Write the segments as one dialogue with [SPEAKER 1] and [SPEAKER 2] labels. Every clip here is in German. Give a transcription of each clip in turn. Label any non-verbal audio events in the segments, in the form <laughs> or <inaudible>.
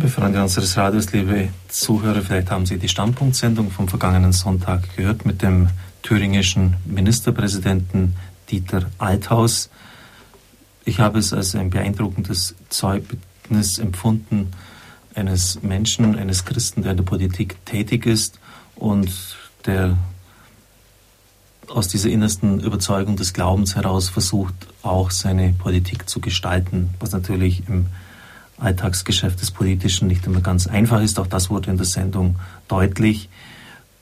[SPEAKER 1] Liebe Freunde unseres Radios, liebe Zuhörer, vielleicht haben Sie die Standpunktsendung vom vergangenen Sonntag gehört mit dem thüringischen Ministerpräsidenten Dieter Althaus. Ich habe es als ein beeindruckendes Zeugnis empfunden eines Menschen, eines Christen, der in der Politik tätig ist und der aus dieser innersten Überzeugung des Glaubens heraus versucht, auch seine Politik zu gestalten, was natürlich im Alltagsgeschäft des Politischen nicht immer ganz einfach ist. Auch das wurde in der Sendung deutlich.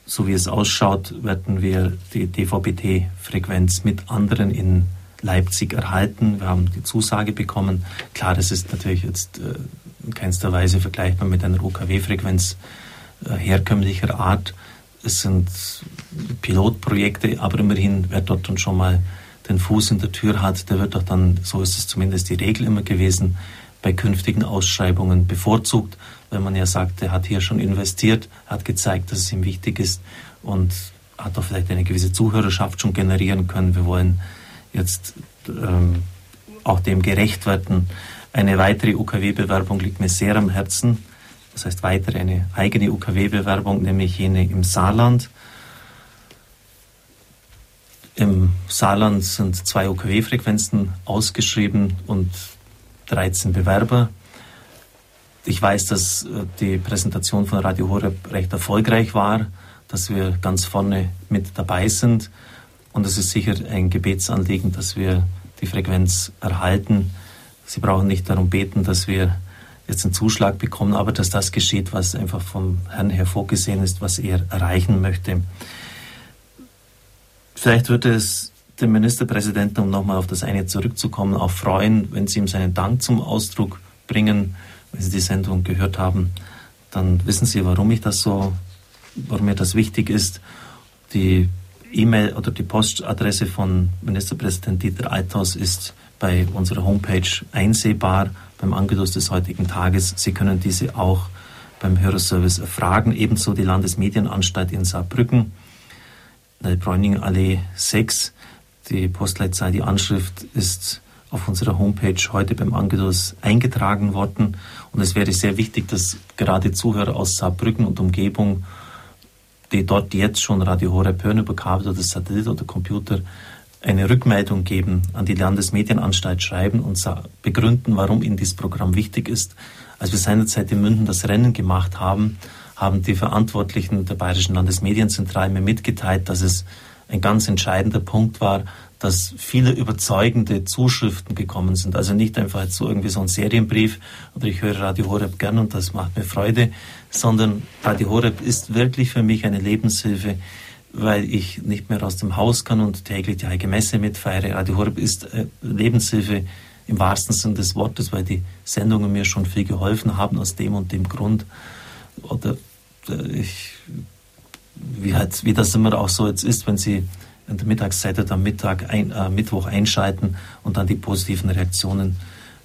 [SPEAKER 1] So wie es ausschaut, werden wir die DVB-T-Frequenz mit anderen in Leipzig erhalten. Wir haben die Zusage bekommen. Klar, das ist natürlich jetzt äh, in keinster Weise vergleichbar mit einer OKW-Frequenz äh, herkömmlicher Art. Es sind Pilotprojekte, aber immerhin, wer dort dann schon mal den Fuß in der Tür hat, der wird doch dann, so ist es zumindest die Regel immer gewesen, bei künftigen Ausschreibungen bevorzugt, weil man ja sagt, er hat hier schon investiert, hat gezeigt, dass es ihm wichtig ist und hat auch vielleicht eine gewisse Zuhörerschaft schon generieren können. Wir wollen jetzt ähm, auch dem gerecht werden. Eine weitere UKW-Bewerbung liegt mir sehr am Herzen. Das heißt weitere eine eigene UKW-Bewerbung, nämlich jene im Saarland. Im Saarland sind zwei UKW-Frequenzen ausgeschrieben und 13 Bewerber. Ich weiß, dass äh, die Präsentation von Radio Horeb recht erfolgreich war, dass wir ganz vorne mit dabei sind. Und es ist sicher ein Gebetsanliegen, dass wir die Frequenz erhalten. Sie brauchen nicht darum beten, dass wir jetzt einen Zuschlag bekommen, aber dass das geschieht, was einfach vom Herrn her vorgesehen ist, was er erreichen möchte. Vielleicht wird es den Ministerpräsidenten, um nochmal auf das eine zurückzukommen, auch freuen, wenn Sie ihm seinen Dank zum Ausdruck bringen. Wenn Sie die Sendung gehört haben, dann wissen Sie, warum ich das so, warum mir das wichtig ist. Die E-Mail oder die Postadresse von Ministerpräsident Dieter Althaus ist bei unserer Homepage einsehbar beim Angeschluss des heutigen Tages. Sie können diese auch beim Hörerservice erfragen. Ebenso die Landesmedienanstalt in Saarbrücken, in der Bräuningallee 6. Die Postleitzahl, die Anschrift ist auf unserer Homepage heute beim Angelos eingetragen worden. Und es wäre sehr wichtig, dass gerade Zuhörer aus Saarbrücken und Umgebung, die dort jetzt schon Radio Horeb hören über Kabel oder Satellit oder Computer, eine Rückmeldung geben, an die Landesmedienanstalt schreiben und begründen, warum ihnen dieses Programm wichtig ist. Als wir seinerzeit in München das Rennen gemacht haben, haben die Verantwortlichen der Bayerischen Landesmedienzentrale mir mitgeteilt, dass es ein ganz entscheidender Punkt war, dass viele überzeugende Zuschriften gekommen sind. Also nicht einfach jetzt so irgendwie so ein Serienbrief oder ich höre Radio Horeb gern und das macht mir Freude, sondern Radio Horeb ist wirklich für mich eine Lebenshilfe, weil ich nicht mehr aus dem Haus kann und täglich die Heilige Messe mitfeiere. Radio Horeb ist äh, Lebenshilfe im wahrsten Sinne des Wortes, weil die Sendungen mir schon viel geholfen haben aus dem und dem Grund. Oder äh, ich wie, halt, wie das immer auch so jetzt ist, wenn Sie in der Mittagszeit oder am Mittag ein, äh, Mittwoch einschalten und dann die positiven Reaktionen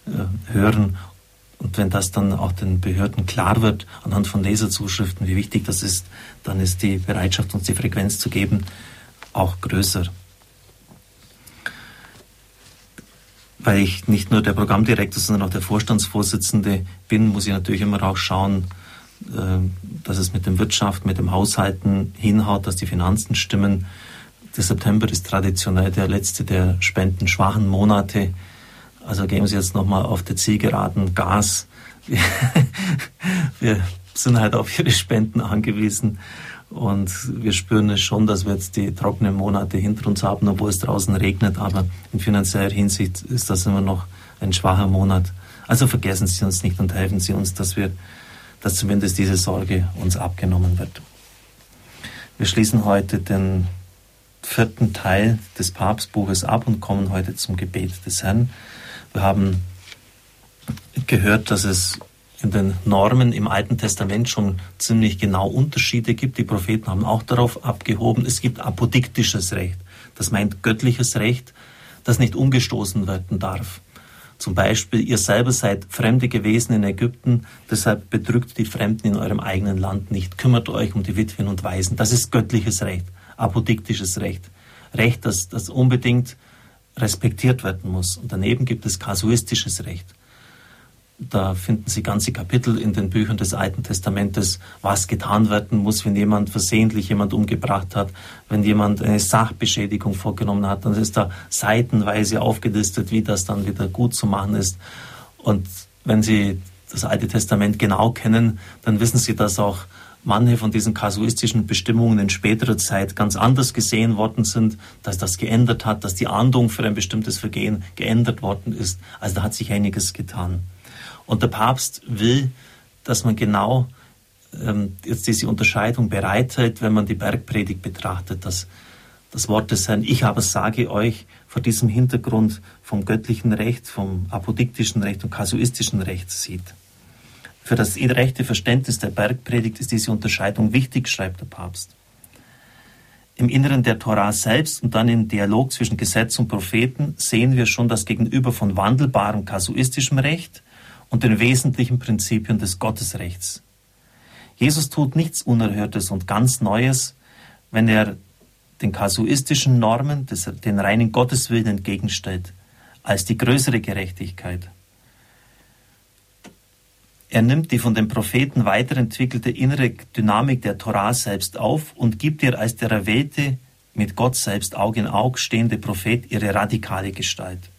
[SPEAKER 1] äh, hören. Und wenn das dann auch den Behörden klar wird, anhand von Leserzuschriften, wie wichtig das ist, dann ist die Bereitschaft, uns die Frequenz zu geben, auch größer. Weil ich nicht nur der Programmdirektor, sondern auch der Vorstandsvorsitzende bin, muss ich natürlich immer auch schauen, äh, dass es mit dem Wirtschaft, mit dem Haushalten hinhaut, dass die Finanzen stimmen. Der September ist traditionell der letzte der spendenschwachen Monate. Also geben Sie jetzt nochmal auf der Zielgeraden Gas. <laughs> Wir sind halt auf Ihre Spenden angewiesen. Und wir spüren es schon, dass wir jetzt die trockenen Monate hinter uns haben, obwohl es draußen regnet. Aber in finanzieller Hinsicht ist das immer noch ein schwacher Monat. Also vergessen Sie uns nicht und helfen Sie uns, dass wir dass zumindest diese Sorge uns abgenommen wird. Wir schließen heute den vierten Teil des Papstbuches ab und kommen heute zum Gebet des Herrn. Wir haben gehört, dass es in den Normen im Alten Testament schon ziemlich genau Unterschiede gibt. Die Propheten haben auch darauf abgehoben. Es gibt apodiktisches Recht. Das meint göttliches Recht, das nicht umgestoßen werden darf. Zum Beispiel, ihr selber seid Fremde gewesen in Ägypten, deshalb bedrückt die Fremden in eurem eigenen Land nicht. Kümmert euch um die Witwen und Waisen. Das ist göttliches Recht, apodiktisches Recht. Recht, das, das unbedingt respektiert werden muss. Und daneben gibt es kasuistisches Recht. Da finden Sie ganze Kapitel in den Büchern des Alten Testamentes, was getan werden muss, wenn jemand versehentlich jemand umgebracht hat, wenn jemand eine Sachbeschädigung vorgenommen hat. Dann ist da seitenweise aufgelistet, wie das dann wieder gut zu machen ist. Und wenn Sie das Alte Testament genau kennen, dann wissen Sie, dass auch manche von diesen kasuistischen Bestimmungen in späterer Zeit ganz anders gesehen worden sind, dass das geändert hat, dass die Ahndung für ein bestimmtes Vergehen geändert worden ist. Also da hat sich einiges getan. Und der Papst will, dass man genau ähm, jetzt diese Unterscheidung bereithält, wenn man die Bergpredigt betrachtet, dass das Wort des Herrn, ich aber sage euch, vor diesem Hintergrund vom göttlichen Recht, vom apodiktischen Recht und kasuistischen Recht sieht. Für das rechte Verständnis der Bergpredigt ist diese Unterscheidung wichtig, schreibt der Papst. Im Inneren der Torah selbst und dann im Dialog zwischen Gesetz und Propheten sehen wir schon das Gegenüber von wandelbarem kasuistischem Recht und den wesentlichen Prinzipien des Gottesrechts. Jesus tut nichts Unerhörtes und ganz Neues, wenn er den kasuistischen Normen, den reinen Gotteswillen entgegenstellt, als die größere Gerechtigkeit. Er nimmt die von den Propheten weiterentwickelte innere Dynamik der Torah selbst auf und gibt ihr als der erwählte, mit Gott selbst Auge in Auge stehende Prophet ihre radikale Gestalt.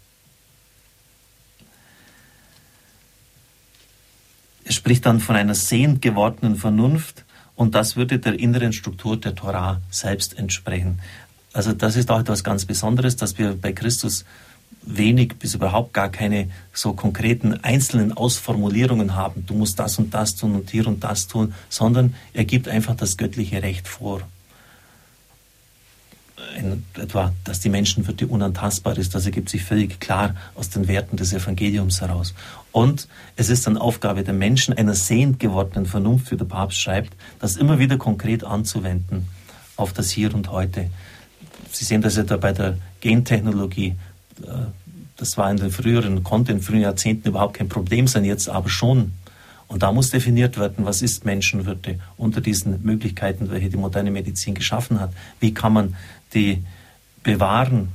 [SPEAKER 1] Spricht dann von einer sehend gewordenen Vernunft und das würde der inneren Struktur der Torah selbst entsprechen. Also das ist auch etwas ganz Besonderes, dass wir bei Christus wenig bis überhaupt gar keine so konkreten einzelnen Ausformulierungen haben. Du musst das und das tun und hier und das tun, sondern er gibt einfach das göttliche Recht vor. In, etwa, dass die Menschenwürde unantastbar ist, das ergibt sich völlig klar aus den Werten des Evangeliums heraus. Und es ist dann Aufgabe der Menschen, einer sehend gewordenen Vernunft, wie der Papst schreibt, das immer wieder konkret anzuwenden auf das Hier und Heute. Sie sehen das etwa bei der Gentechnologie. Äh, das war in den früheren, konnte in früheren Jahrzehnten überhaupt kein Problem sein, jetzt aber schon. Und da muss definiert werden, was ist Menschenwürde unter diesen Möglichkeiten, welche die moderne Medizin geschaffen hat. Wie kann man die bewahren?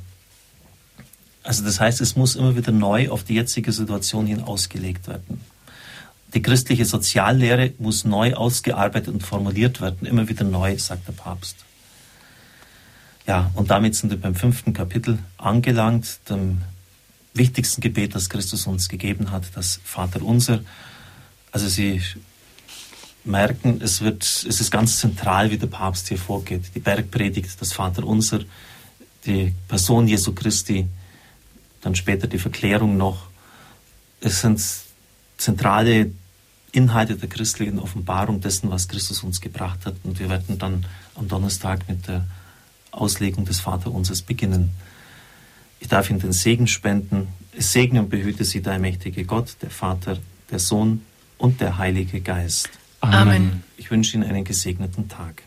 [SPEAKER 1] Also das heißt, es muss immer wieder neu auf die jetzige Situation hin ausgelegt werden. Die christliche Soziallehre muss neu ausgearbeitet und formuliert werden, immer wieder neu, sagt der Papst. Ja, und damit sind wir beim fünften Kapitel angelangt, dem wichtigsten Gebet, das Christus uns gegeben hat, das Vater unser. Also Sie merken, es, wird, es ist ganz zentral, wie der Papst hier vorgeht. Die Bergpredigt, das Vater unser, die Person Jesu Christi, dann später die Verklärung noch. Es sind zentrale Inhalte der christlichen Offenbarung dessen, was Christus uns gebracht hat. Und wir werden dann am Donnerstag mit der Auslegung des Vaterunsers beginnen. Ich darf Ihnen den Segen spenden. Es segne und behüte Sie der mächtige Gott, der Vater, der Sohn und der Heilige Geist.
[SPEAKER 2] Amen.
[SPEAKER 1] Ich wünsche Ihnen einen gesegneten Tag.